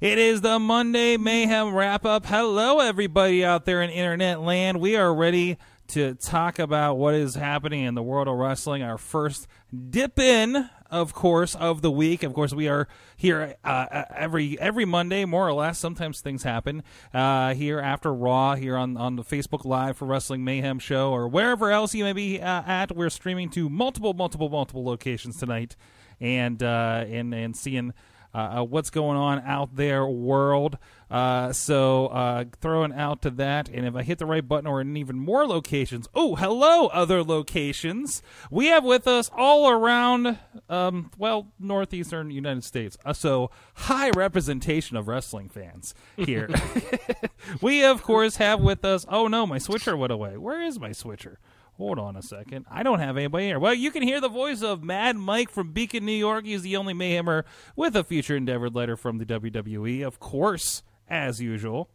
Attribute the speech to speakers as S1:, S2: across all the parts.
S1: It
S2: is the Monday Mayhem wrap up. Hello, everybody out there in internet land. We are ready to talk about what is happening in the world of wrestling. Our first dip in, of course, of the week. Of course, we are here uh, every every Monday, more or less. Sometimes things happen uh, here after Raw, here on on the Facebook Live for Wrestling Mayhem Show, or wherever else you may be uh, at. We're streaming to multiple, multiple, multiple locations tonight, and uh, and and seeing uh, uh, what's going on out there, world. Uh, so uh, throwing out to that, and if I hit the right button, or in even more locations. Oh, hello, other locations. We have with us all around, um, well, northeastern United States. Uh, so high representation of wrestling fans here. we of course have with us. Oh no, my switcher went away. Where is my switcher? Hold on a second. I don't have anybody here. Well, you can hear the voice of Mad Mike from Beacon, New York. He's the only Mayhemmer with a future endeavored letter from the WWE, of course, as usual.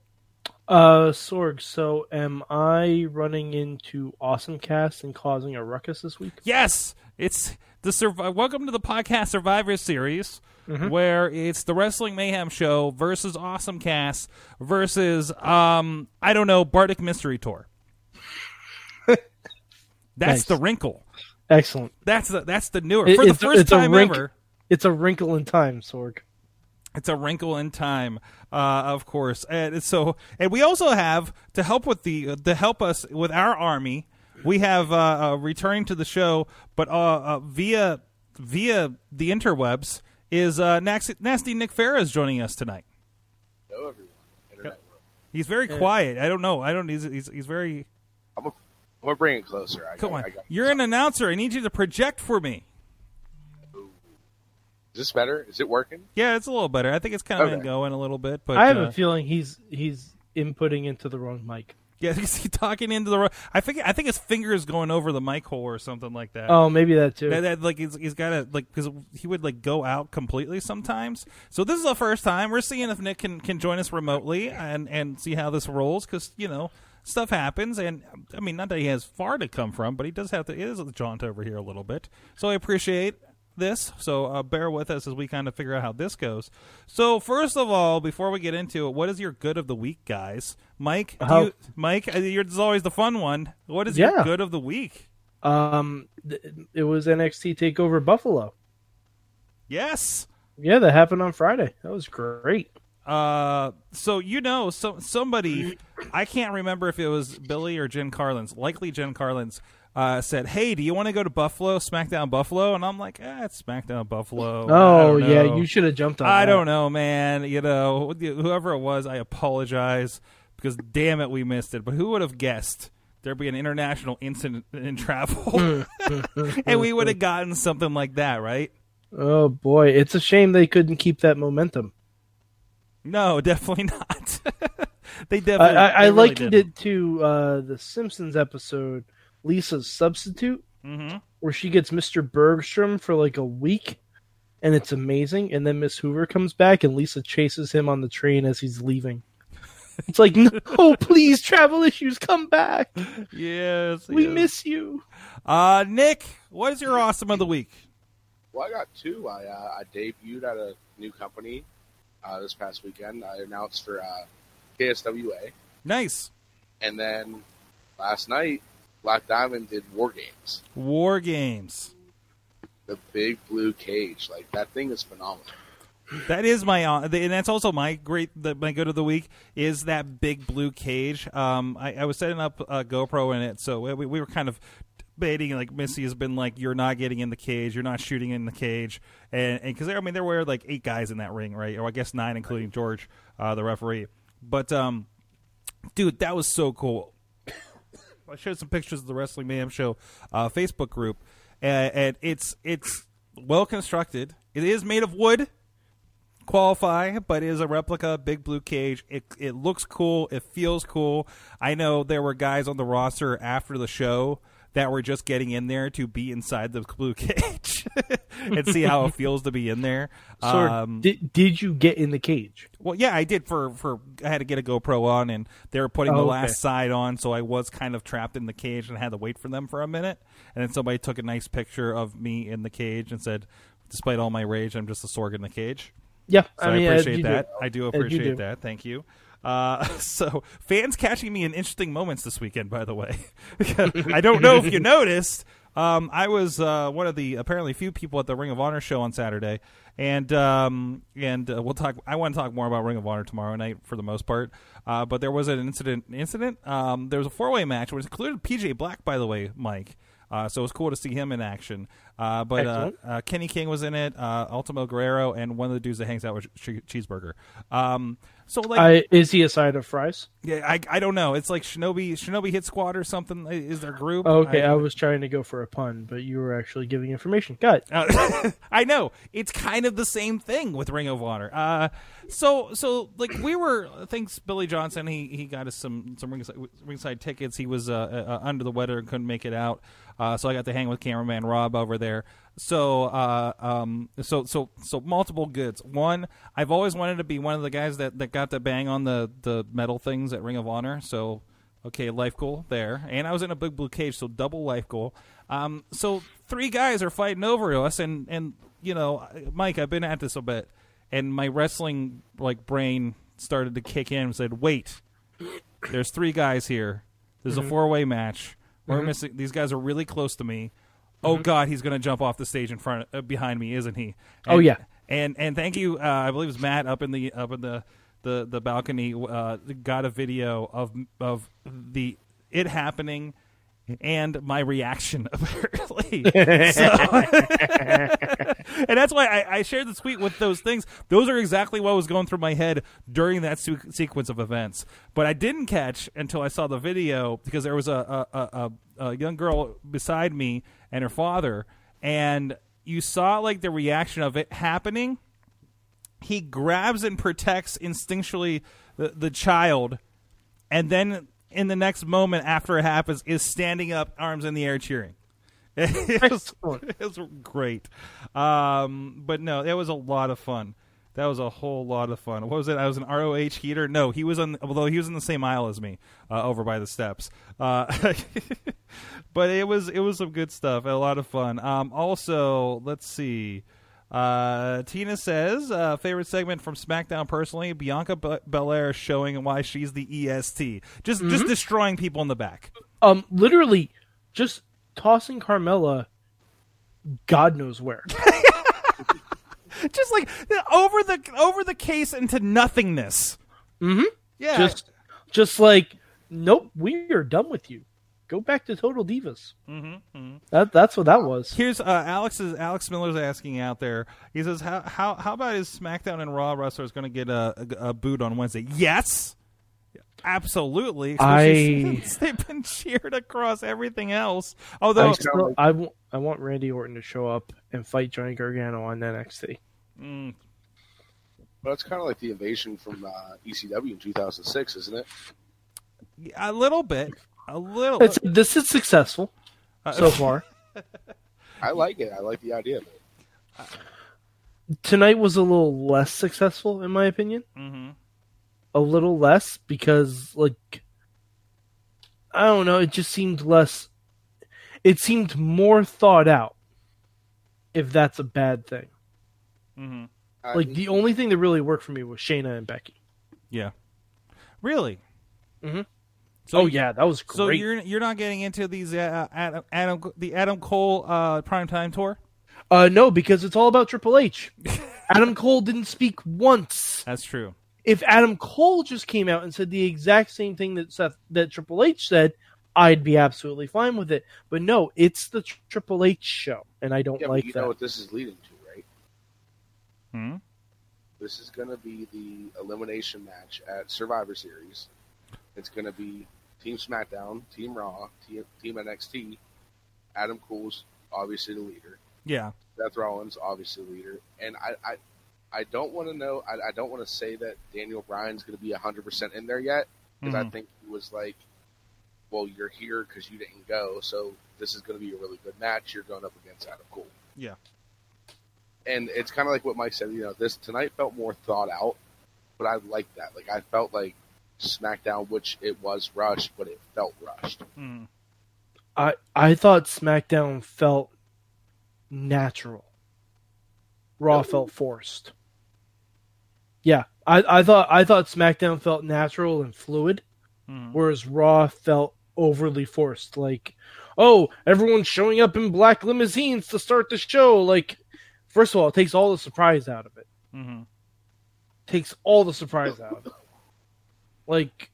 S3: Uh, Sorg, so am I running into Awesome Cast and causing a ruckus this week?
S2: Yes, it's the Survi- welcome to the podcast Survivor Series, where it's the Wrestling Mayhem Show versus Awesome Cast versus um I don't know Bardic Mystery Tour. That's
S3: Nice.
S2: the wrinkle.
S3: Excellent.
S2: That's the that's the newer
S3: It-
S2: for the
S3: it's
S2: first
S3: it's
S2: time
S3: wrink-
S2: ever.
S3: It's a wrinkle in time, Sorg.
S2: It's a wrinkle in time, uh, of course. And so, and we also have to help with the to help us with our army. We have uh, uh, returning to the show, but uh, uh, via via the interwebs is uh, Nasty, Nasty Nick Farrah is joining us tonight.
S4: Hello, everyone. Internet world.
S2: He's very quiet. I don't know. I don't. He's he's, he's very.
S4: I'm gonna, I'm gonna bring it closer. I
S2: Come
S4: got,
S2: on,
S4: I got,
S2: you're an announcer. I need you to project for me.
S4: Is this better? Is it working?
S2: Yeah, it's a little better. I think it's kind of
S4: Okay.
S2: been going a little bit, but
S3: I have
S2: uh,
S3: a feeling he's he's inputting into the wrong mic.
S2: yeah, he's talking into the. ro- I think I think his finger is going over the mic hole or something like that.
S3: Oh, maybe that too.
S2: That, that, like he's, he's got to like because he would like go out completely sometimes. So this is the first time we're seeing if Nick can, can join us remotely and and see how this rolls because you know stuff happens and I mean not that he has far to come from, but he does have to. It is a jaunt over here a little bit. So I appreciate this. So uh, bear with us as we kind of figure out how this goes. So first of all, before we get into it, what is your good of the week, guys? Mike,
S3: How-
S2: you, Mike, uh, is always the fun one. What is your good of the week?
S3: Um, th- it was NXT Takeover Buffalo.
S2: Yes.
S3: Yeah, that happened on Friday. That was great.
S2: Uh, so you know, so somebody, I can't remember if it was Billy or Jen Carlins. Likely Jen Carlins uh, said, "Hey, do you want to go to Buffalo, SmackDown Buffalo?" And I'm like, "Eh, it's SmackDown Buffalo."
S3: Oh yeah, you should have jumped on.
S2: I
S3: that.
S2: don't know, man. You know, whoever it was, I apologize because damn it, we missed it. But who would have guessed there'd be an international incident in travel, and we would have gotten something like that, right?
S3: Oh boy, it's a shame they couldn't keep that momentum.
S2: No, definitely not. they definitely.
S3: I, I
S2: they really
S3: likened
S2: didn't.
S3: it to uh, the Simpsons episode Lisa's Substitute,
S2: Mhm.
S3: where she gets Mr. Bergstrom for like a week, and it's amazing. And then Miss Hoover comes back, and Lisa chases him on the train as he's leaving. It's like, no, please, travel issues, come back.
S2: Yes,
S3: We
S2: yes.
S3: miss you.
S2: Uh, Nick, what is your awesome of the week?
S4: Well, I got two. I uh, I debuted at a new company uh, this past weekend. I announced for uh, KSWA,
S2: Nice
S4: and then last night Black Diamond did War Games.
S2: war games.
S4: The big blue cage, like that thing is phenomenal.
S2: That is my, uh, and that's also my great, the, my good of the week is that big blue cage. Um, I, I was setting up a GoPro in it, so we, we were kind of debating. Like Missy has been like, "You're not getting in the cage. You're not shooting in the cage," and because I mean there were like eight guys in that ring, right? Or I guess nine, including George, uh, the referee. But um, dude, that was so cool. I showed some pictures of the Wrestling Mayhem Show uh, Facebook group, and, and it's it's well constructed. It is made of wood, qualify, but is a replica big blue cage. It it looks cool. It feels cool. I know there were guys on the roster after the show that were just getting in there to be inside the blue cage and see how it feels to be in there.
S3: So,
S2: Um,
S3: did, did you get in the cage?
S2: well, yeah, I did for for I had to get a GoPro on, and they were putting the
S3: Oh, okay.
S2: last side on, so I was kind of trapped in the cage and I had to wait for them for a minute. And then somebody took a nice picture of me in the cage and said, "Despite all my rage, I'm just a sorg in the cage."
S3: Yeah,
S2: So I,
S3: mean, uh,
S2: appreciate
S3: you do.
S2: that. I do appreciate
S3: do.
S2: that. Thank you. Uh, so fans catching me in interesting moments this weekend. By the way, I don't know if you noticed. Um, I was uh, one of the apparently few people at the Ring of Honor show on Saturday, and um, and uh, we'll talk. I want to talk more about Ring of Honor tomorrow night for the most part. Uh, but there was an incident. Incident. Um, there was a four way match, which included PJ Black, by the way, Mike. Uh, so it was cool to see him in action. Uh, but uh, uh, Kenny King was in it, uh, Ultimo Guerrero, and one of the dudes that hangs out with che- Cheeseburger. Um, so like,
S3: is he a side of fries?
S2: yeah, I, I don't know. It's like Shinobi Shinobi Hit Squad or something. Is their group?
S3: Oh, okay,
S2: I,
S3: I, was trying to go for a pun, but you were actually giving information. Got it.
S2: Uh, I know it's kind of the same thing with Ring of Honor. Uh, so so like we were thanks Billy Johnson. He he got us some some ringside, ringside tickets. He was under the weather and couldn't make it out. Uh, so I got to hang with cameraman Rob over there. So uh, um so so so multiple goods. One, I've always wanted to be one of the guys that that got to bang on the the metal things at Ring of Honor. So Okay, life goal there, and I was in a big blue cage, so double life goal. Um, so three guys are fighting over us, and and you know, Mike, I've been at this a bit, and my wrestling like brain started to kick in and said, "Wait, there's three guys here. There's a four way match. We're missing. These guys are really close to me. Oh God, he's going to jump off the stage in front uh, behind me, isn't he?
S3: Oh, yeah.
S2: and and thank you. Uh, I believe it was Matt up in the up in the the the balcony. Uh, got a video of of the it happening and my reaction apparently. So- and that's why I, I shared the tweet with those things. Those are exactly what was going through my head during that su- sequence of events. But I didn't catch until I saw the video because there was a a, a, a a young girl beside me and her father, and you saw like the reaction of it happening. He grabs and protects instinctually the, the child, and then in the next moment after it happens, is standing up, arms in the air, cheering. It was, it was great. Um, but no, it was a lot of fun. That was a whole lot of fun. What was it? I was an ROH heater. No, he was on. Although he was in the same aisle as me, uh, over by the steps. Uh, but it was it was some good stuff. A lot of fun. Um, also, let's see. Uh, Tina says uh, favorite segment from SmackDown personally Bianca Be- Belair showing why she's the EST, just just destroying people in the back.
S3: Um, literally, just tossing Carmella, God knows where.
S2: just like over the over the case into nothingness. Mm-hmm. Yeah,
S3: just, just like, nope, we are done with you. Go back to Total Divas. Mm-hmm. That that's what that was.
S2: Here's uh, Alex's Alex Miller's asking out there. He says, "How how how about is SmackDown and Raw wrestlers going to get a, a, a boot on Wednesday?" Yes, absolutely.
S3: I-
S2: they've been cheered across everything else. Although
S3: I, still, I, w- I want Randy Orton to show up and fight Johnny Gargano on NXT.
S4: But it's kind of like the invasion from uh, ECW in 2006, isn't it?
S2: a little bit, a little.
S3: It's, this is successful
S2: Uh,
S3: so far.
S4: I like it. I like the idea of.
S3: Tonight was a little less successful, in my opinion.
S2: Mhm.
S3: A little less because, like, I don't know. It just seemed less. It seemed more thought out. If that's a bad thing,
S4: I
S3: like
S4: mean,
S3: the only thing that really worked for me was Shayna and Becky.
S2: yeah, really.
S3: Mhm.
S2: So
S3: oh yeah, that was great.
S2: So you're you're not getting into these uh, Adam, Adam the Adam Cole uh, primetime tour?
S3: Uh, no, because it's all about Triple H. Adam Cole didn't speak once.
S2: That's true.
S3: If Adam Cole just came out and said the exact same thing that Seth, that Triple H said, I'd be absolutely fine with it. But no, it's the Tr- Triple H show, and I don't
S4: yeah, but
S3: like
S4: you
S3: that.
S4: know what this is leading to, right?
S2: Hmm?
S4: This is going to be the elimination match at Survivor Series. It's going to be Team SmackDown, Team Raw, Team, Team NXT. Adam Cole's obviously the leader.
S2: Yeah.
S4: Seth Rollins obviously the leader, and I, I I don't want to know. I, I don't want to say that Daniel Bryan's going to be hundred percent in there yet because I
S2: Mhm.
S4: think he was like, "Well, you're here because you didn't go, so this is going to be a really good match. You're going up against Adam Cole."
S2: Yeah.
S4: And it's kind of like what Mike said. You know, this tonight felt more thought out, but I like that. Like I felt like SmackDown, which it was rushed, but it felt rushed.
S2: Mhm.
S3: I I thought SmackDown felt natural. Raw felt forced. Yeah, I, I thought I thought SmackDown felt natural and fluid,
S2: Mhm.
S3: whereas Raw felt overly forced. Like, oh, everyone's showing up in black limousines to start the show. Like, first of all, it takes all the surprise out of it.
S2: Mhm.
S3: Takes all the surprise out of it. Like,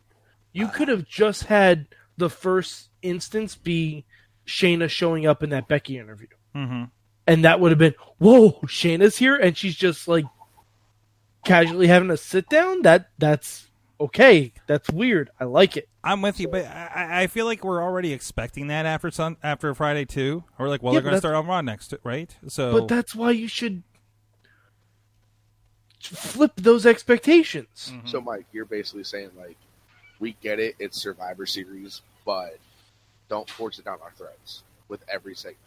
S3: you could have just had the first instance be Shayna showing up in that Becky interview.
S2: Mhm.
S3: And that would have been, whoa, Shayna's here and she's just like casually having a sit down. That that's okay. That's weird. I like it.
S2: I'm with you, but I, I- I feel like we're already expecting that after sun after Friday too. Or like, well,
S3: Yeah,
S2: they're going to start on Raw next, right? So,
S3: But that's why you should flip those expectations.
S2: Mhm.
S4: So, Mike, you're basically saying like, we get it. It's Survivor Series, but don't force it down our throats with every segment.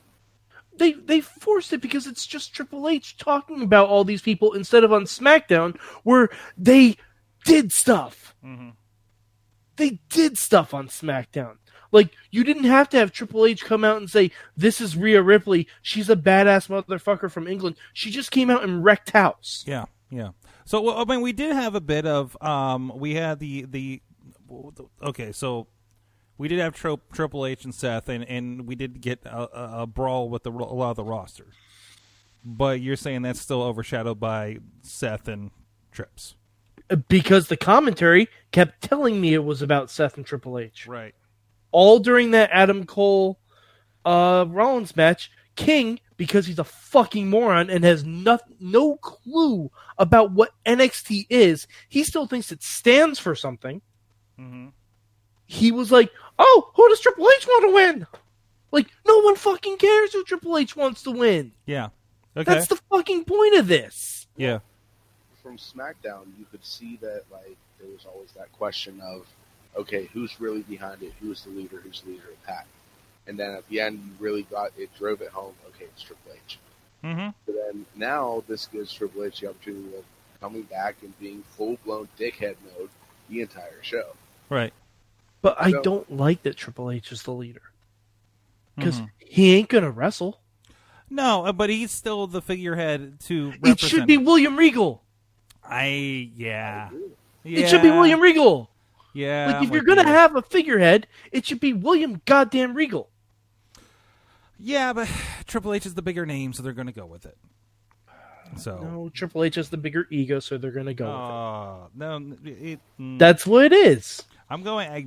S3: They they forced it because it's just Triple H talking about all these people instead of on SmackDown where they did stuff.
S2: Mhm.
S3: They did stuff on SmackDown. Like you didn't have to have Triple H come out and say this is Rhea Ripley. She's a badass motherfucker from England. She just came out and wrecked house.
S2: Yeah, yeah. So well, I mean, we did have a bit of um, we had the the okay, so we did have Tro- Triple H and Seth, and, and we did get a, a, a brawl with the, a lot of the roster. But you're saying that's still overshadowed by Seth and Trips,
S3: Because the commentary kept telling me it was about Seth and Triple H.
S2: right?
S3: all during that Adam Cole uh Rollins match, King, because he's a fucking moron and has no, no clue about what NXT is, he still thinks it stands for something.
S2: Mm-hmm.
S3: He was like, "Oh, who does Triple H want to win?" Like, no one fucking cares who Triple H wants to win.
S2: Yeah. Okay.
S3: That's the fucking point of this.
S2: yeah.
S4: From SmackDown, you could see that like there was always that question of, okay, who's really behind it? Who's the leader? Who's the leader of the pack? And then at the end, you really got it, drove it home. Okay, it's Triple H.
S2: Mm-hmm.
S4: But then now this gives Triple H the opportunity of coming back and being full blown dickhead mode the entire show.
S2: Right.
S3: But I don't like that Triple H is the leader because
S2: Mhm.
S3: he ain't gonna wrestle.
S2: No, uh, but he's still the figurehead to.
S3: It should be
S2: represent-
S3: William Regal.
S2: I yeah.
S3: It should be William Regal.
S2: Yeah.
S3: like
S2: I'm
S3: if you're gonna
S2: you.
S3: have a figurehead, it should be William Goddamn Regal.
S2: Yeah, but Triple H is the bigger name, so they're going to go with it. So
S3: No, Triple H has the bigger ego, so they're gonna go with
S2: Uh, no, it, mm.
S3: That's what it is.
S2: I'm going. I,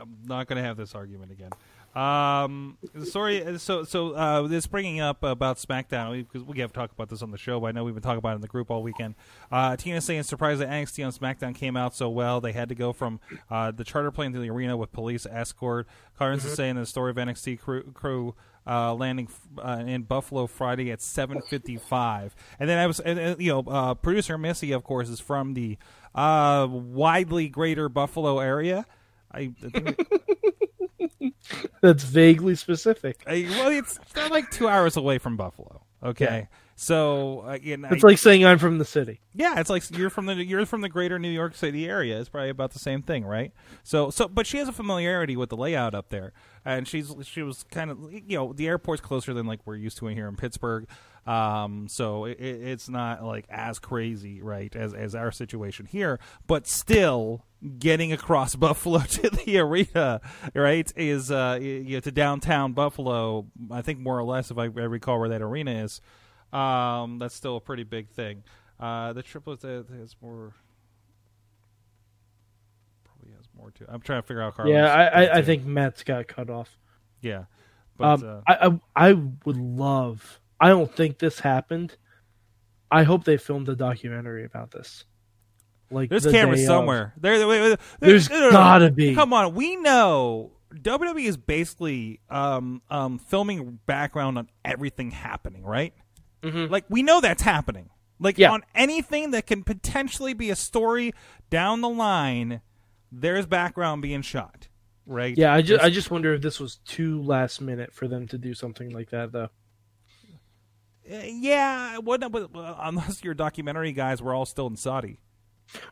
S2: I'm not going to have this argument again. Um, sorry. So, so uh, this bringing up about SmackDown because we, have talked about this on the show. But I know we've been talking about it in the group all weekend. Uh, Tina saying surprised that NXT on SmackDown came out so well. They had to go from uh, the charter plane to the arena with police escort. Carnes is saying the story of NXT crew. crew uh, landing uh, in Buffalo Friday at 7:55, and then I was, and, and, you know, uh, producer Missy, of course, is from the uh, widely greater Buffalo area. I, I think
S3: That's vaguely specific.
S2: I, well, it's like two hours away from Buffalo. Okay, so uh, you know,
S3: It's like saying I'm from the city.
S2: yeah, it's like you're from the you're from the greater New York City area. It's probably about the same thing, right? So, so, but she has a familiarity with the layout up there, and she's she was kind of you know the airport's closer than like we're used to in here in Pittsburgh. Um, so it, it- it's not like as crazy, right, as as our situation here, but still getting across Buffalo to the arena, right, is uh you know, to downtown Buffalo. I think more or less, if I, I recall where that arena is. Um, that's still a pretty big thing. Uh, the triplets uh, has more. Probably has more to. I'm trying to figure out. Carlos
S3: yeah, I, I, I think Matt's got cut off.
S2: Yeah, but
S3: Um,
S2: uh,
S3: I, I I would love. I don't think this happened. I hope they filmed a documentary about this. Like
S2: there's
S3: the
S2: cameras
S3: day of.
S2: somewhere. There, wait, wait,
S3: There's
S2: no, no, no.
S3: gotta be.
S2: Come on, we know WWE is basically um, um, filming background on everything happening, right?
S3: Mhm.
S2: Like we know that's happening. Like
S3: Yeah.
S2: on anything that can potentially be a story down the line, there's background being shot, right?
S3: Yeah, I just
S2: There's-
S3: I just wonder if this was too last minute for them to do something like that though.
S2: Uh, yeah, wouldn't, but, uh, unless your documentary guys were all still in Saudi.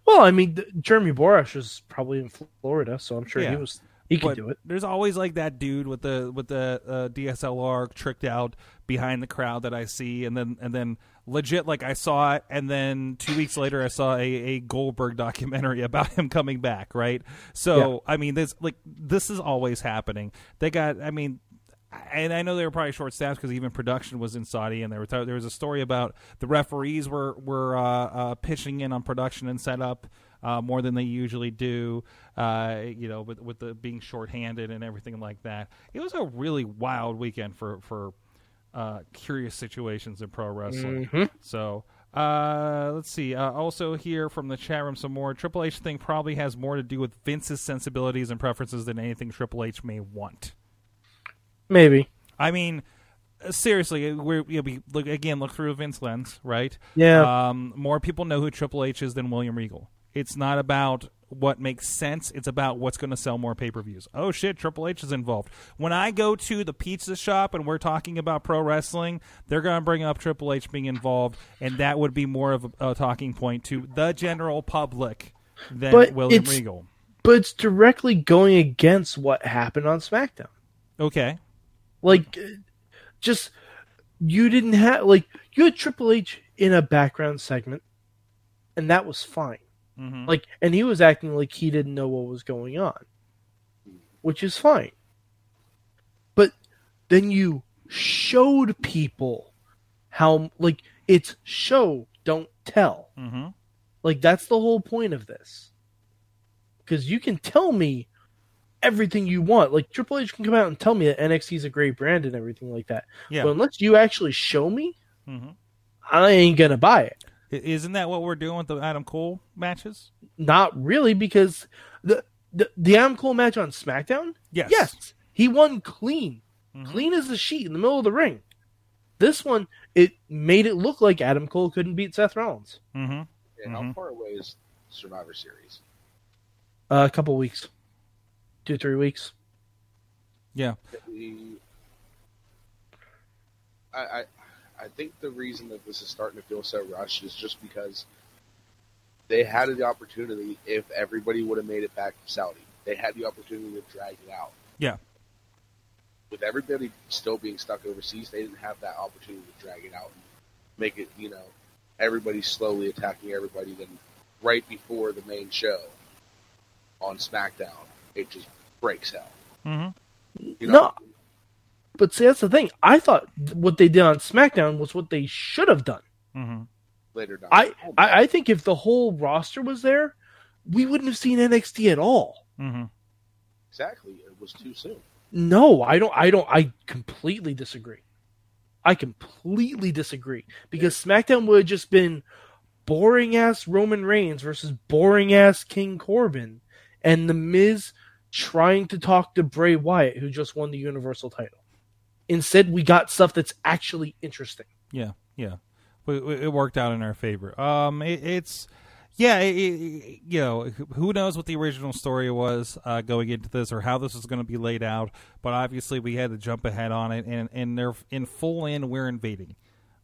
S3: Well, I mean, Jeremy Borash is probably in Florida, so I'm sure
S2: Yeah.
S3: he was he could do it.
S2: There's always like that dude with the with the uh, DSLR tricked out behind the crowd that I see, and then and then legit like I saw it, and then two weeks later I saw a, a Goldberg documentary about him coming back. Right. So I mean, this like this is always happening. They got. I mean. And I know they were probably short staffed because even production was in Saudi, and there were there was a story about the referees were were uh, uh, pitching in on production and setup uh, more than they usually do. Uh, you know, with with the being shorthanded and everything like that. It was a really wild weekend for for uh, curious situations in pro wrestling. So. Uh, let's see. Uh, also, here from the chat room, some more. Triple H thing probably has more to do with Vince's sensibilities and preferences than anything Triple H may want.
S3: Maybe.
S2: I mean, seriously, we're you know, we look again. Look through Vince lens, right?
S3: Yeah.
S2: Um, more people know who Triple H is than William Regal. It's not about what makes sense. It's about what's going to sell more pay per views. Oh shit, Triple H is involved. When I go to the pizza shop and we're talking about pro wrestling, they're going to bring up Triple H being involved, and that would be more of a, a talking point to the general public than
S3: But
S2: William Regal.
S3: but it's directly going against what happened on SmackDown.
S2: Okay.
S3: Like, just you didn't have like you had Triple H in a background segment, and that was fine.
S2: Mm-hmm.
S3: Like, and he was acting like he didn't know what was going on, which is fine. But then you showed people how like it's show don't tell.
S2: Mm-hmm.
S3: Like that's the whole point of this. Because you can tell me everything you want. Like Triple H can come out and tell me that NXT is a great brand and everything like that.
S2: Yeah.
S3: But unless you actually show me,
S2: Mhm.
S3: I ain't gonna buy it.
S2: I- Isn't that what we're doing with the Adam Cole matches?
S3: Not really, because the the, the Adam Cole match on SmackDown,
S2: Yes.
S3: yes, he won clean,
S2: Mhm.
S3: clean as a sheet in the middle of the ring. This one, it made it look like Adam Cole couldn't beat Seth Rollins.
S2: Mm-hmm.
S4: And how
S2: Mhm.
S4: far away is Survivor Series?
S3: Uh, a couple weeks, two three weeks.
S2: Yeah.
S4: The- I, I I think the reason that this is starting to feel so rushed is just because they had the opportunity if everybody would have made it back to Saudi. They had the opportunity to drag it out.
S2: Yeah.
S4: With everybody still being stuck overseas, they didn't have that opportunity to drag it out and make it, you know, everybody slowly attacking everybody. Then right before the main show on SmackDown, it just breaks out.
S2: Mm-hmm.
S4: You know,
S3: No, but see, that's the thing. I thought what they did on SmackDown was what they should have done.
S2: Mm-hmm.
S4: later down.
S3: I, I, I think if the whole roster was there, we wouldn't have seen NXT at all.
S2: Mm-hmm.
S4: exactly. It was too soon.
S3: No, I don't. I don't. I completely disagree. I completely disagree because SmackDown would have just been boring ass Roman Reigns versus boring ass King Corbin, and the Miz trying to talk to Bray Wyatt, who just won the Universal title. Instead, we got stuff that's actually interesting.
S2: Yeah, yeah. It worked out in our favor. Um, it, it's yeah, it, it, you know, who knows what the original story was uh, going into this or how this was going to be laid out. But obviously, we had to jump ahead on it, and and they're in full in we're invading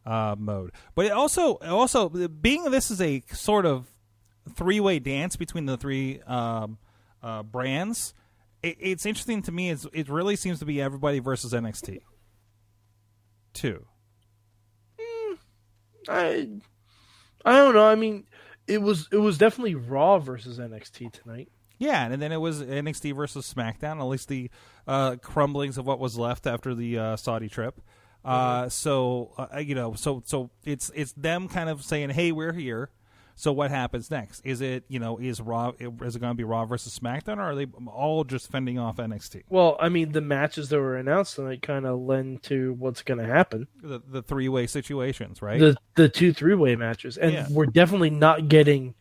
S2: uh, mode. But it also also being this is a sort of three way dance between the three um, uh, brands. It, it's interesting to me. It's, it really seems to be everybody versus NXT. Two.
S3: I, I don't know. I mean, it was it was definitely Raw versus NXT tonight.
S2: Yeah, and then it was NXT versus SmackDown. At least the uh, crumblings of what was left after the uh, Saudi trip. Uh, so uh, you know, so so it's it's them kind of saying, "Hey, we're here." So what happens next? Is it you know is Raw is it going to be Raw versus SmackDown, or are they all just fending off NXT?
S3: Well, I mean, the matches that were announced tonight kind of lend to what's going to happen.
S2: The, the three way situations, right?
S3: The the two three way matches, and
S2: Yeah.
S3: we're definitely not getting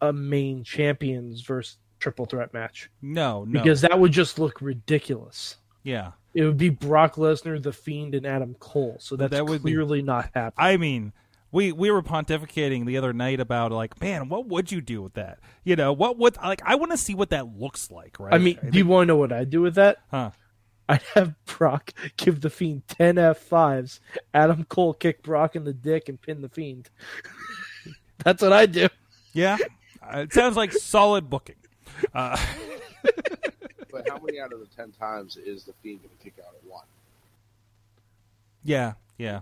S3: a main champions versus triple threat match
S2: no, no,
S3: because that would just look ridiculous.
S2: yeah.
S3: It would be Brock Lesnar, The Fiend, and Adam Cole. So that's
S2: That would be-
S3: clearly not happening.
S2: I mean, we we were pontificating the other night about like, man, what would you do with that? You know, what would like? I want to see what that looks like, right?
S3: I mean, do you want to know what I'd do with that?
S2: huh?
S3: I'd have Brock give the Fiend 10 F5s, Adam Cole kick Brock in the dick, and pin the Fiend. That's what I do.
S2: Yeah, Uh, it sounds like solid booking. Uh,
S4: But how many out of the ten times is the Fiend going to kick out at one?
S2: yeah, yeah,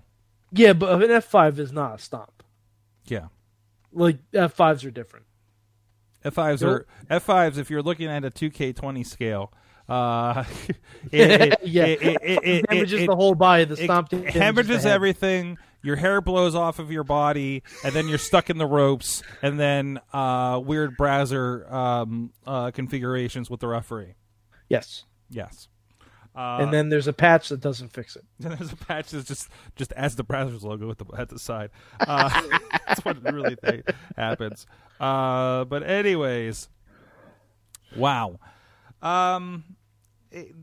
S3: Yeah, but an F5 is not a stomp.
S2: yeah.
S3: Like, F5s are different.
S2: F fives are F fives. If you're looking at a two K twenty scale, uh, it, it,
S3: Yeah.
S2: it, it, it, it,
S3: damages
S2: it-
S3: the whole body. The
S2: it
S3: stomp damages the
S2: hemorrhages everything. Your hair blows off of your body, and then you're stuck in the ropes, and then uh, weird browser um, uh, configurations with the referee.
S3: Yes.
S2: Yes. Uh,
S3: and then there's a patch that doesn't fix it.
S2: And there's a patch that's just just as the browser's logo at the at the side. Uh, that's what really th- happens. Uh, but anyways, wow. Um, it,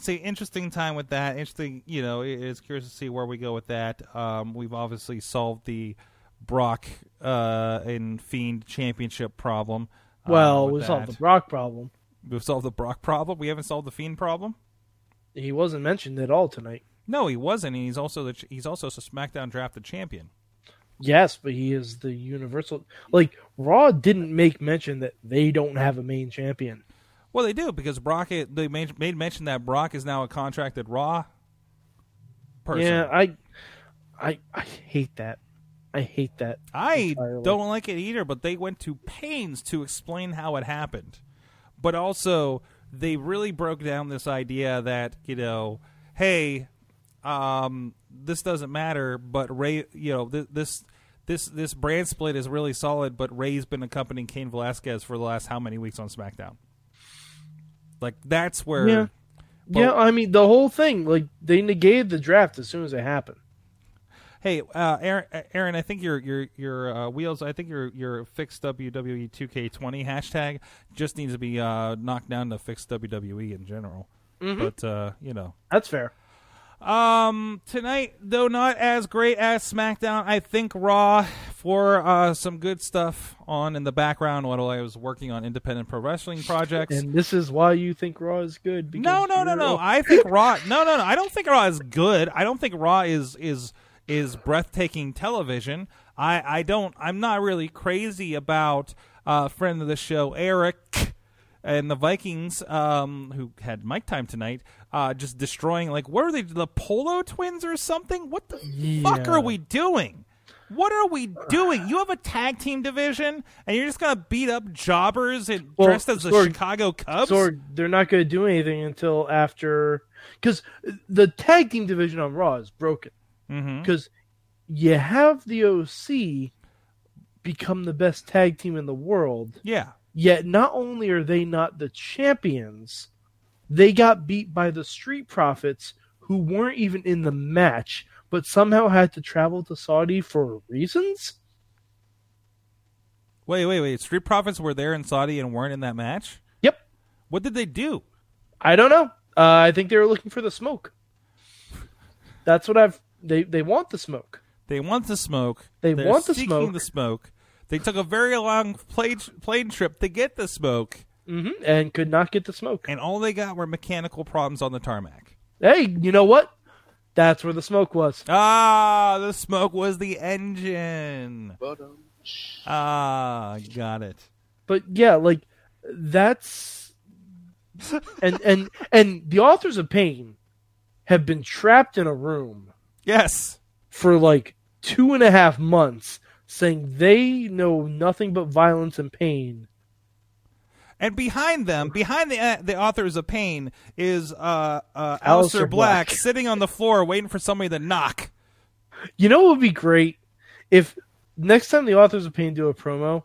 S2: see, interesting time with that. Interesting, you know. it- It's curious to see where we go with that. Um, we've obviously solved the Brock uh, and Fiend championship problem. uh,
S3: Well, we solved the Brock problem.
S2: We've solved the Brock problem. We haven't solved the Fiend problem.
S3: He wasn't mentioned at all tonight.
S2: No, he wasn't. and He's also the ch- he's also a SmackDown drafted champion.
S3: Yes, but he is the universal. Like Raw didn't make mention that they don't have a main champion.
S2: Well, they do because Brock. They made, made mention that Brock is now a contracted Raw person.
S3: Yeah, I, I, I hate that. I hate that.
S2: I
S3: entirely.
S2: don't like it either. But they went to pains to explain how it happened. But also, they really broke down this idea that you know, hey, um, this doesn't matter. But Ray, you know, th- this. This this brand split is really solid, but Ray's been accompanying Cain Velasquez for the last how many weeks on SmackDown? Like that's where
S3: Yeah.
S2: But-
S3: yeah, I mean the whole thing. Like they negated the draft as soon as it happened.
S2: Hey, uh, Aaron, Aaron, I think your your your uh, wheels. I think your your fixed WWE 2K20 hashtag just needs to be uh, knocked down to fixed WWE in general. But uh, you know,
S3: That's fair.
S2: um, tonight though not as great as SmackDown. I think Raw for uh, some good stuff on in the background while I was working on independent pro wrestling projects.
S3: And this is why you think Raw is good. Because
S2: No, no, no, no. I think Raw. No, no, no. I don't think Raw is good. I don't think Raw is is is breathtaking television. I I don't. I'm not really crazy about uh, friend of the show Erik and the Vikings, um, who had mic time tonight, uh, just destroying. Like, what are they? The Polo Twins or something? What the fuck are we doing? What are we doing? You have a tag team division, and you're just gonna beat up jobbers and
S3: Well,
S2: dressed as the
S3: Sorg-
S2: Chicago Cubs.
S3: Sorg, they're not going to do anything until after, because the tag team division on Raw is broken.
S2: Mhm.
S3: Because you have the OC become the best tag team in the world,
S2: Yeah.
S3: yet not only are they not the champions, they got beat by the Street Profits, who weren't even in the match, but somehow had to travel to Saudi for reasons.
S2: Wait, wait, wait. Street Profits were there in Saudi and weren't in that match?
S3: Yep.
S2: What did they do?
S3: I don't know. Uh, I think they were looking for the smoke. That's what I've. They they want the smoke.
S2: They want the smoke.
S3: They
S2: They're
S3: want the
S2: seeking
S3: smoke.
S2: the smoke. They took a very long plane, plane trip to get the smoke,
S3: hmm and could not get the smoke.
S2: and all they got were mechanical problems on the tarmac.
S3: Hey, you know what? That's where the smoke was.
S2: Ah, the smoke was the engine.
S4: But
S2: Ah, got it.
S3: But yeah, like that's and and and the authors of pain have been trapped in a room
S2: Yes.
S3: for like two and a half months, saying they know nothing but violence and pain.
S2: And behind them, behind the uh, the authors of Pain, is uh, uh,
S3: Aleister
S2: Black,
S3: Black.
S2: sitting on the floor waiting for somebody to knock.
S3: You know what would be great if next time the authors of pain do a promo,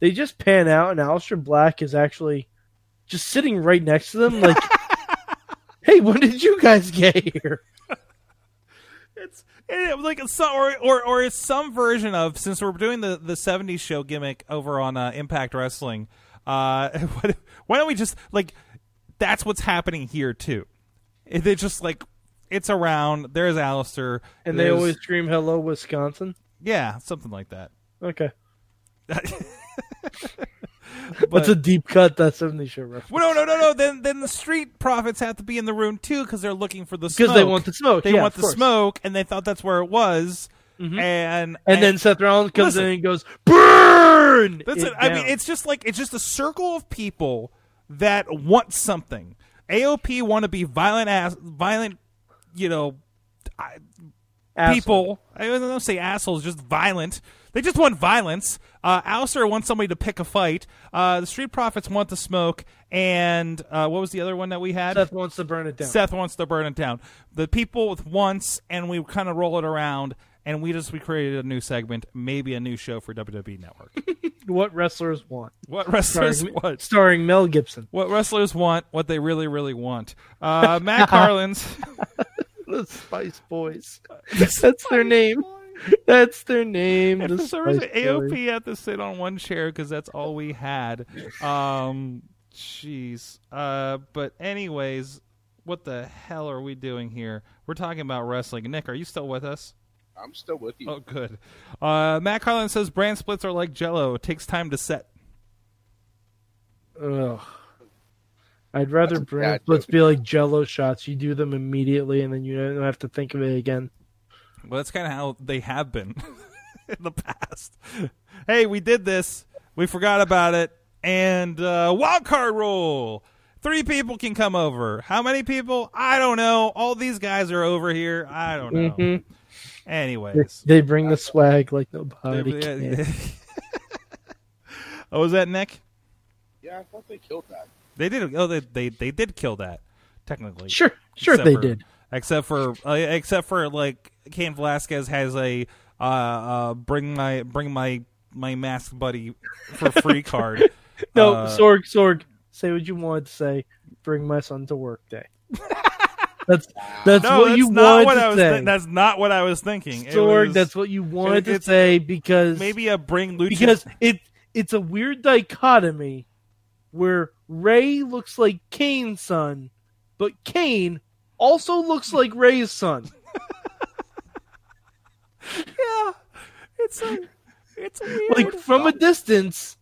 S3: they just pan out and Aleister Black is actually just sitting right next to them, like, "Hey, when did you guys get here?"
S2: It's it, like a, so- or or or it's some version of since we're doing the the '70s show gimmick over on uh, Impact Wrestling. Uh, why- why don't we just like that's what's happening here too? It- They just like it's around. There's Aleister,
S3: And they always scream, "Hello, Wisconsin."
S2: Yeah, something like that.
S3: Okay,
S2: But-
S3: that's a deep cut. That '70s show reference.
S2: Well, no, no, no, no. Then, then the street profits have to be in the room too because they're looking for the smoke.
S3: Because they want the smoke.
S2: They
S3: yeah,
S2: want the
S3: course.
S2: smoke, and they thought that's where it was.
S3: Mhm.
S2: And
S3: And then Seth Rollins comes
S2: Listen.
S3: in and goes, "Burn!"
S2: That's
S3: it
S2: it. I mean, it's just like it's just a circle of people that want something. AOP want to be violent ass, violent, you know, I, people. I don't say assholes, just violent. They just want violence. Uh, Aleister wants somebody to pick a fight. Uh, the Street Profits want the smoke, and uh, what was the other one that we had?
S3: Seth wants to burn it down.
S2: Seth wants to burn it down. The people with once, and we kind of roll it around, and we just we created a new segment, maybe a new show for WWE Network.
S3: What wrestlers want?
S2: what wrestlers
S3: Starring,
S2: want?
S3: starring Mel Gibson.
S2: What wrestlers want? What they really, really want? Uh, Matt Carlins.
S3: The Spice Boys. That's their name. That's their name.
S2: And
S3: the
S2: for some reason,
S3: Spice
S2: AOP had to sit on one chair because that's all we had. Um, jeez. Uh, but anyways, what the hell are we doing here? We're talking about wrestling. Nick, are you still with us?
S4: I'm still with you.
S2: Oh, good. Uh, Matt Carlin says brand splits are like Jello. It takes time to set.
S3: Ugh. I'd rather brand splits
S4: joke.
S3: be like Jello shots. You do them immediately, and then you don't have to think of it again.
S2: Well, that's kind of how they have been in the past. Hey, we did this. We forgot about it. And uh, wild card rule. Three people can come over. How many people? I don't know. All these guys are over here. I don't know.
S3: Mhm.
S2: Anyways.
S3: They bring the swag like
S2: They-
S3: nobody can.
S2: oh, was that Nick?
S4: Yeah, I thought they killed that.
S2: They did. Oh, they they, they did kill that. Technically,
S3: Sure, sure they
S2: for-
S3: did.
S2: except for uh, except for like Cain Velasquez has a uh, uh, bring my bring my my mask buddy for free card.
S3: No,
S2: Uh,
S3: Sorg, Sorg, say what you wanted to say. Bring my son to work day. that's that's
S2: no,
S3: what
S2: that's
S3: you
S2: not
S3: wanted
S2: what
S3: to
S2: I was.
S3: say.
S2: thi- that's not what I was thinking.
S3: Sorg,
S2: was
S3: that's what you wanted to say because
S2: maybe a bring Lucha
S3: because it it's a weird dichotomy where Ray looks like Cain's son, but Cain also looks like Ray's son.
S2: Yeah, it's a it's a weird.
S3: Like from a distance,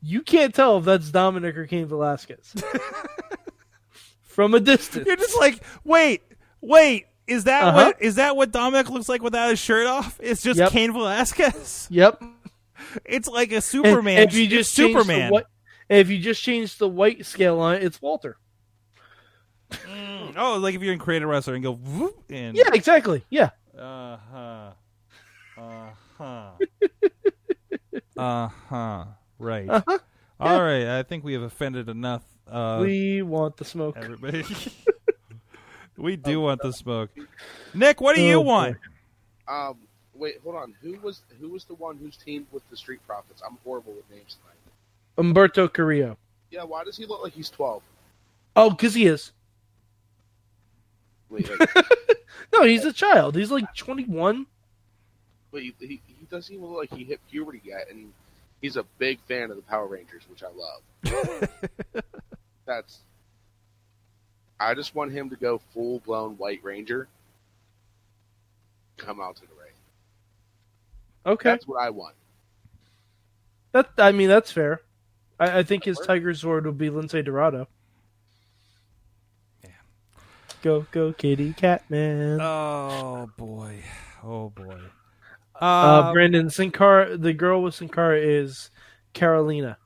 S3: you can't tell if that's Dominic or Cain Velasquez. from a distance.
S2: You're just like, wait, wait. Is that
S3: Uh-huh.
S2: what is that what Dominic looks like without his shirt off? It's just
S3: Yep.
S2: Cain Velasquez.
S3: Yep.
S2: It's like a
S3: And
S2: Superman.
S3: if you just change
S2: Superman.
S3: the white, if you just change the white scale on it, it's Walter.
S2: Mm, oh, like if you're in creative wrestler and go whoop and
S3: Yeah, exactly. Yeah.
S2: uh huh, uh huh, uh huh. Right.
S3: Uh-huh.
S2: All right. I think we have offended enough. Uh,
S3: we want the smoke.
S2: everybody. we do want the smoke. Nick, what do you
S3: Oh,
S2: want?
S4: Um, wait, hold on. Who was who was the one who's teamed with the Street Profits? I'm horrible with names tonight.
S3: Humberto Carrillo.
S4: Yeah, why does he look like he's 12?
S3: Oh, because he is.
S4: Wait, like,
S3: No, he's a child. He's like 21.
S4: Wait, he, he doesn't even look like he hit puberty yet, and he's a big fan of the Power Rangers, which I love. That's. I just want him to go full blown White Ranger. Come out to the ring.
S3: Okay.
S4: That's what I want.
S3: That I mean, that's fair. I, I think his Tiger Sword will be Lince Dorado.
S2: Yeah.
S3: Go, go, kitty cat man.
S2: Oh boy. Oh boy.
S3: Uh,
S2: Uh,
S3: Brandon Sin Cara, the girl with Sin Cara is Carolina.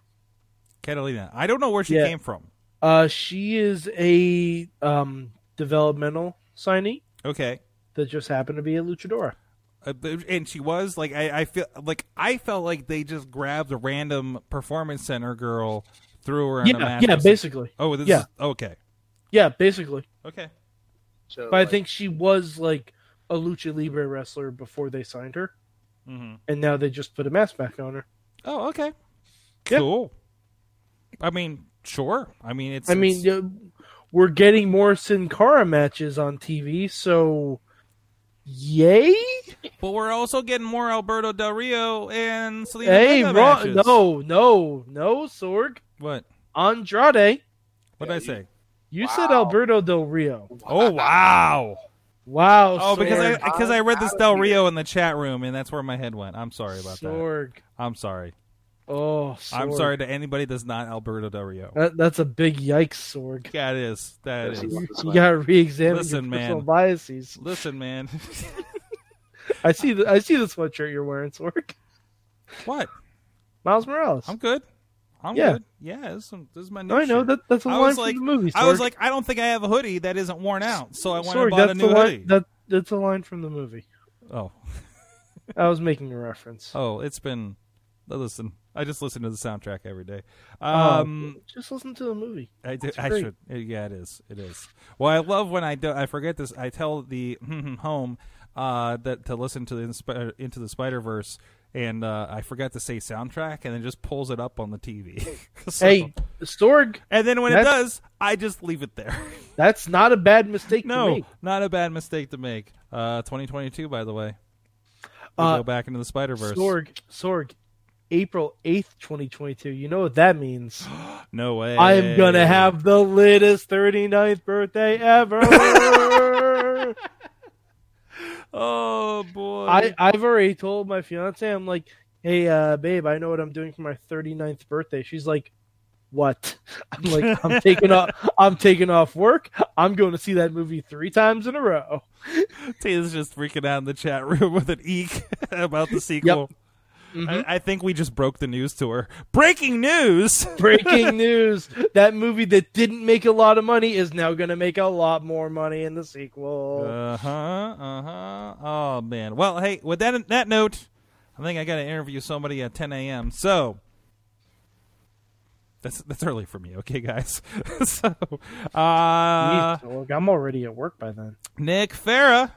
S2: Catalina. I don't know where she
S3: Yeah.
S2: came from.
S3: Uh, she is a um, developmental signee
S2: Okay.
S3: that just happened to be a luchadora.
S2: Uh, and she was like I, I feel like I felt like they just grabbed a random performance center girl, threw her in a
S3: Yeah,
S2: match.
S3: yeah, basically.
S2: Oh, this
S3: Yeah.
S2: is okay.
S3: Yeah, basically.
S2: Okay.
S4: So,
S3: But I think she was like a lucha libre wrestler before they signed her,
S2: hmm
S3: and now they just put a mask back on her.
S2: Oh, okay.
S3: Yeah.
S2: Cool. I mean, sure. I mean, it's.
S3: I mean,
S2: it's-
S3: uh, we're getting more Sin Cara matches on TV, so yay!
S2: but we're also getting more Alberto Del Rio and Zelina
S3: Hey,
S2: Vega
S3: Ra-
S2: matches.
S3: no, no, no, Sorg.
S2: What?
S3: Andrade,
S2: What did I say?
S3: you said Alberto Del Rio.
S2: Oh wow!
S3: Wow.
S2: Oh, because I because I read this Del. Rio in the chat room, and that's where my head went. I'm sorry about that.
S3: Sorg.
S2: I'm sorry.
S3: Oh,
S2: I'm sorry to anybody that's not Alberto Del Rio.
S3: That, that's a big yikes, Sorg.
S2: Yeah, it is. That
S4: Yes,
S2: is.
S4: he
S3: You, you gotta re-examine
S2: Listen,
S3: your
S2: man.
S3: personal biases.
S2: Listen, man.
S3: I see the I see the sweatshirt you're wearing, Sorg.
S2: what?
S3: Miles Morales.
S2: I'm good. I'm
S3: Yeah.
S2: good. Yeah, this is, this is my new
S3: No, I know
S2: shirt.
S3: that that's a
S2: I
S3: line from
S2: like,
S3: the movie.
S2: I was like, I don't think I have a hoodie that isn't worn out, so I went
S3: Sorg,
S2: and bought a new
S3: the
S2: hoodie.
S3: line. That that's a line from the movie.
S2: oh,
S3: I was making a reference.
S2: oh, it's been. Listen, I just listen to the soundtrack every day.
S3: Oh,
S2: Um,
S3: just listen to the movie.
S2: I do.
S3: It's
S2: I
S3: great.
S2: should. uh, Yeah, it is. It is. Well, I love when I do. I forget this. I tell the home uh, that to listen to the Inspi- into the Spider Verse, and uh, I forgot to say soundtrack, and it just pulls it up on the TV. So-
S3: Hey, Sorg,
S2: and then when it does, I just leave it there.
S3: that's not a bad mistake to
S2: no,
S3: make.
S2: not a bad mistake to make. Uh, 2022, by the way. We
S3: Uh,
S2: go back into the Spider Verse.
S3: Sorg, Sorg, April eighth, twenty twenty two. You know what that means?
S2: No way.
S3: I am gonna have the latest 39th birthday ever.
S2: Oh boy.
S3: I I've already told my fiance. I'm like, hey, uh, babe, I know what I'm doing for my 39th birthday. She's like, what? I'm like, I'm taking off. I'm taking off work. I'm going to see that movie three times in a row.
S2: Taylor's just freaking out in the chat room with an eek about the sequel.
S3: Mm-hmm.
S2: I, I think we just broke the news to her. Breaking news!
S3: Breaking news: That movie that didn't make a lot of money is now going to make a lot more money in the sequel.
S2: Uh huh. Uh huh. Oh man. Well, hey. With that that note, I think I got to interview somebody at 10 a.m. So that's that's early for me. Okay, guys. so, uh,
S3: Jeez, I'm already at work by then.
S2: Nick Farrah.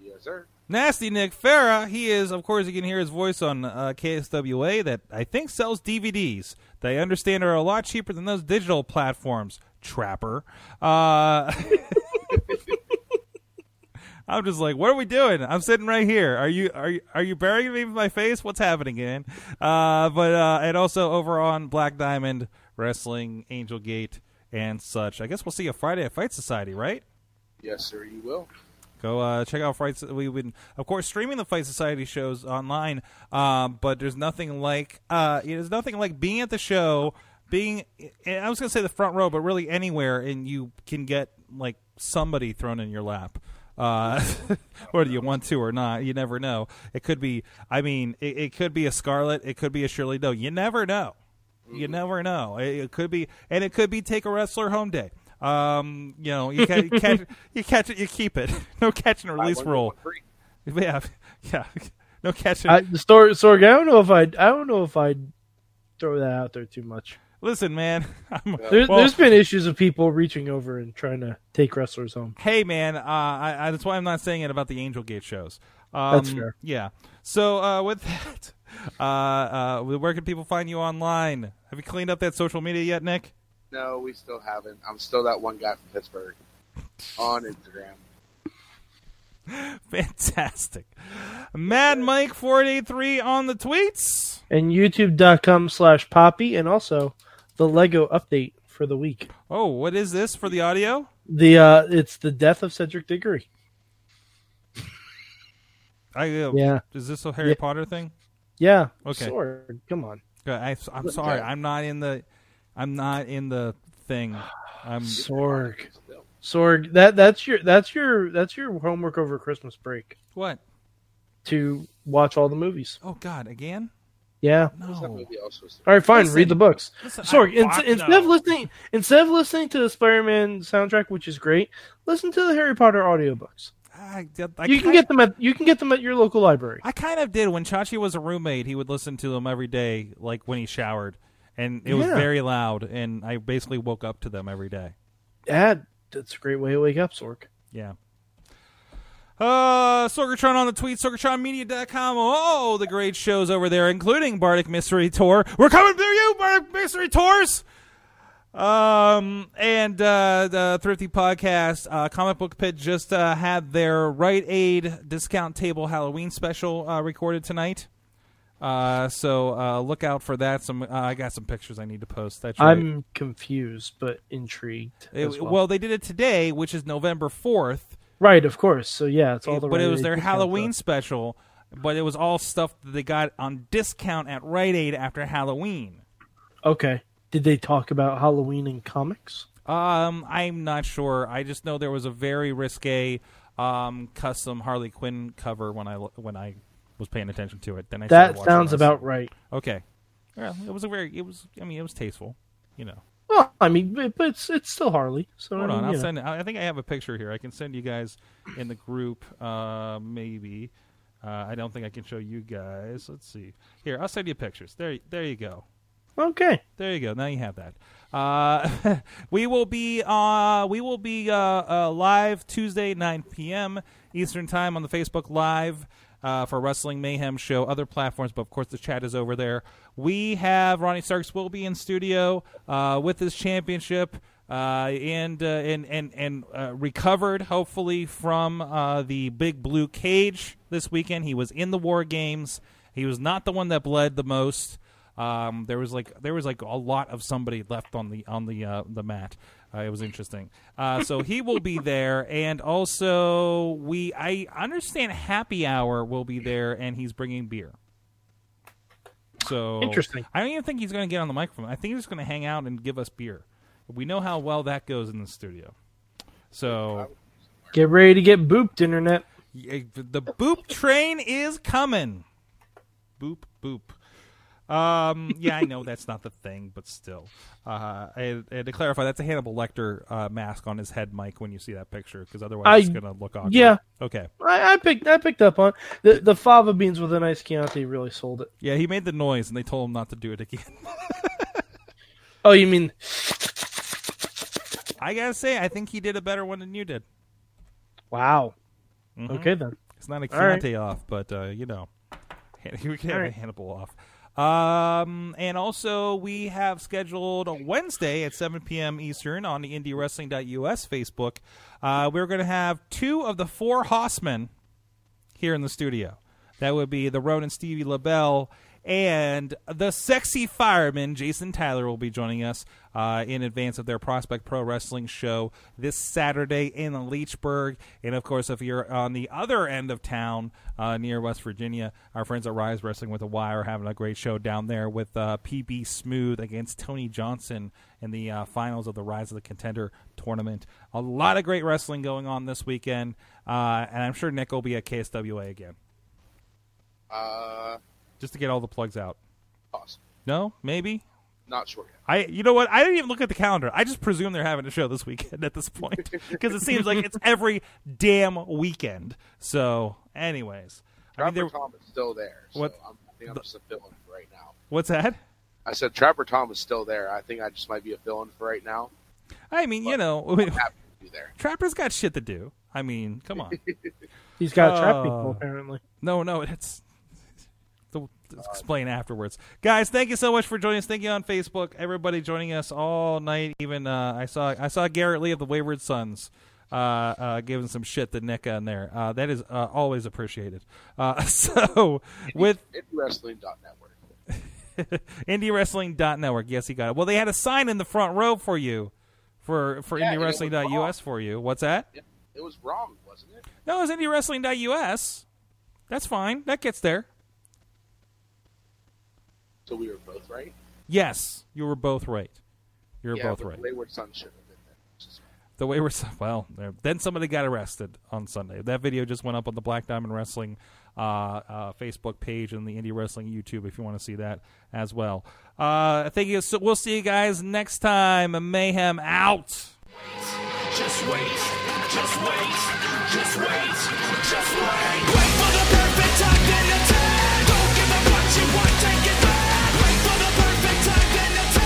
S4: Yes, sir.
S2: Nasty Nick Farrah. He is, of course, you can hear his voice on uh, KSWA that I think sells DVDs. I understand are a lot cheaper than those digital platforms. Trapper. Uh, I'm just like, what are we doing? I'm sitting right here. Are you are you are you burying me with my face? What's happening, man? Uh, but uh, and also over on Black Diamond Wrestling, Angel Gate, and such. I guess we'll see you Friday at Fight Society, right?
S4: Yes, sir. You will.
S2: Go uh, check out Fight. We've been, of course, streaming the Fight Society shows online. Um, but there's nothing like uh, there's nothing like being at the show, being. I was gonna say the front row, but really anywhere, and you can get like somebody thrown in your lap. Uh, whether you want to or not, you never know. It could be. I mean, it, it could be a Scarlet. It could be a Shirley Doe. You never know. You never know. It, it could be, and it could be take a wrestler home day. Um, you know, you, ca- you catch, you catch it, you keep it. No catch and release rule.
S4: one free.
S2: Yeah, yeah. No catch and
S3: I, the story, Sorg, I don't know if I, I don't know if I'd throw that out there too much.
S2: listen, man. I'm,
S3: There,
S2: well,
S3: there's been issues of people reaching over and trying to take wrestlers home.
S2: hey, man. Uh, I, I, that's why I'm not saying it about the Angel Gate shows. Um,
S3: That's fair.
S2: Yeah. So uh, with that, uh, uh, where can people find you online? Have you cleaned up that social media yet, Nick?
S4: No, we still haven't. I'm still that one guy from Pittsburgh on Instagram.
S2: Fantastic. Mad Mike four eight three on the tweets.
S3: And youtube.com slash poppy and also the Lego update for the week.
S2: Oh, what is this for the audio?
S3: The uh it's the death of Cedric Diggory.
S2: I, uh,
S3: Yeah.
S2: Is this a Harry
S3: Yeah.
S2: Potter thing?
S3: Yeah.
S2: Okay.
S3: Sorg. Come on.
S2: I, I'm sorry. I'm not in the. I'm not in the thing. I'm.
S3: Sorg.
S4: Still.
S3: Sorg. That that's your that's your that's your homework over Christmas break.
S2: What?
S3: To watch all the movies.
S2: Oh God! Again?
S3: Yeah.
S2: No.
S3: All right, fine.
S2: Listen.
S3: read the books.
S2: Listen,
S3: Sorg, in, instead
S2: no.
S3: of listening instead of listening to the Spider-Man soundtrack, which is great, listen to the Harry Potter audiobooks.
S2: I, I,
S3: you can
S2: kind-
S3: get them at you can get them at your local library.
S2: I kind of did when Chachi was a roommate. He would listen to them every day, like when he showered, and it was
S3: Yeah.
S2: very loud. And I basically woke up to them every day.
S3: Yeah, that's a great way to wake up, Sorg.
S2: Yeah. Uh, Sorgatron on the tweet, sorgatronmedia.com. Oh, the great shows over there, including Bardic Mystery Tour. We're coming through you, Bardic Mystery Tours! Um, and, uh, the Thrifty Podcast, uh, Comic Book Pit just, uh, had their Rite Aid discount table Halloween special, uh, recorded tonight. Uh, so, uh, look out for that. Some, uh, I got some pictures I need to post. That's right.
S3: I'm confused but intrigued.
S2: It- well.
S3: well.
S2: they did it today, which is November 4th,
S3: Right, of course. So yeah, it's all the
S2: but it was their Halloween special. But it was all stuff that they got on discount at Rite Aid after Halloween.
S3: Okay. Did they talk about Halloween in comics?
S2: Um, I'm not sure. I just know there was a very risque um, custom Harley Quinn cover when I when I was paying attention to it. Then I
S3: That sounds about right.
S2: okay. Well, it was a very. It was. I mean, it was tasteful. You know.
S3: Well, I mean, but but it's it's still Harley. So
S2: Hold
S3: I
S2: on, I'll
S3: know.
S2: send. I I think I have a picture here. I can send you guys in the group. Uh, maybe. Uh, I don't think I can show you guys. Let's see. Here, I'll send you pictures. There, there you go.
S3: Okay.
S2: There you go. Now you have that. Uh, we will be uh, we will be uh, uh, live Tuesday 9 p.m. Eastern time on the Facebook Live uh, for Wrestling Mayhem Show. Other platforms, but of course the chat is over there. We have Ronnie Starks will be in studio uh, with his championship. Uh, and, uh, and and and uh, recovered hopefully from uh, the big blue cage this weekend. He was in the war games. He was not the one that bled the most. Um, there was like there was like a lot of somebody left on the on the the mat. Uh, it was interesting. Uh, so he will be there, and also we I understand Happy Hour will be there, and he's bringing beer. So
S3: Interesting.
S2: I don't even think he's going to get on the microphone. I think he's just going to hang out and give us beer. We know how well that goes in the studio. So
S3: Get ready to get booped, internet.
S2: the boop train is coming. Boop boop. Um, yeah, I know that's not the thing, but still, uh, to clarify, that's a Hannibal Lecter uh, mask on his head, Mike. When you see that picture, because otherwise
S3: I-
S2: it's gonna look awkward.
S3: yeah.
S2: Okay.
S3: I, I picked I picked up on the the fava beans with a nice Chianti really sold it.
S2: Yeah, he made the noise, and they told him not to do it again.
S3: Oh, you mean
S2: I gotta say, I think he did a better one than you did.
S3: wow?
S2: Mhm.
S3: Okay then.
S2: It's not a
S3: All right.
S2: Chianti off, but uh, you know, we can have
S3: All
S2: a. Hannibal off. Um, and also we have scheduled a Wednesday at 7 p.m. Eastern on the IndieWrestling.us Facebook. Uh, we're going to have two of the four Hossmen here in the studio. That would be the Road and Stevie LaBelle and the sexy fireman Jason Tyler will be joining us uh, in advance of their Prospect Pro Wrestling show this Saturday in Leechburg. And of course, if you're on the other end of town uh, near West Virginia, our friends at Rise Wrestling with a Y are having a great show down there with uh, PB Smooth against Tony Johnson in the uh, finals of the Rise of the Contender tournament. A lot of great wrestling going on this weekend, uh, and I'm sure Nick will be at KSWA again
S4: Uh,
S2: just to get all the plugs out.
S4: possible.
S2: No, maybe.
S4: Not sure yet.
S2: I, you know what? I didn't even look at the calendar. I just presume they're having a show this weekend at this point because it seems like it's every damn weekend. So, anyways, I mean,
S4: Trapper Tom is still there. So
S2: What-
S4: I'm, I think I'm just a fill-in for right now.
S2: what's that?
S4: I said Trapper Tom is still there. I think I just might be a fill-in for right now.
S2: I mean, you know,
S4: I'm happy to be there.
S2: Trapper's got shit to do. I mean, come on.
S3: He's got trap
S2: Oh.
S3: people uh, apparently.
S2: No, no, it's. The- Explain afterwards, guys. Thank you so much for joining us. Thank you on Facebook, everybody joining us all night. Even uh, I saw I saw Garrett Lee of the Wayward Sons uh, uh, giving some shit to Nick on there. Uh, that is uh, always appreciated. Uh, so with
S4: IndieWrestling.network.
S2: IndieWrestling.network, yes, he got it. Well, they had a sign in the front row for you, for for
S4: Yeah, it
S2: IndieWrestling.us for you. What's that?
S4: Yeah, it was wrong, wasn't it?
S2: No, it's IndieWrestling.us. That's fine. That gets there.
S4: So we were both right.
S2: Yes, you were both right. You were
S4: yeah,
S2: both
S4: but
S2: right.
S4: Wayward Son should have been there. which is fine.
S2: The way we're well, there- then somebody got arrested on Sunday. That video just went up on the Black Diamond Wrestling uh, uh, Facebook page and the Indie Wrestling YouTube if you want to see that as well. Uh, thank you. So we'll see you guys next time. Mayhem out.
S1: Just wait, just wait, just wait, just wait. Wait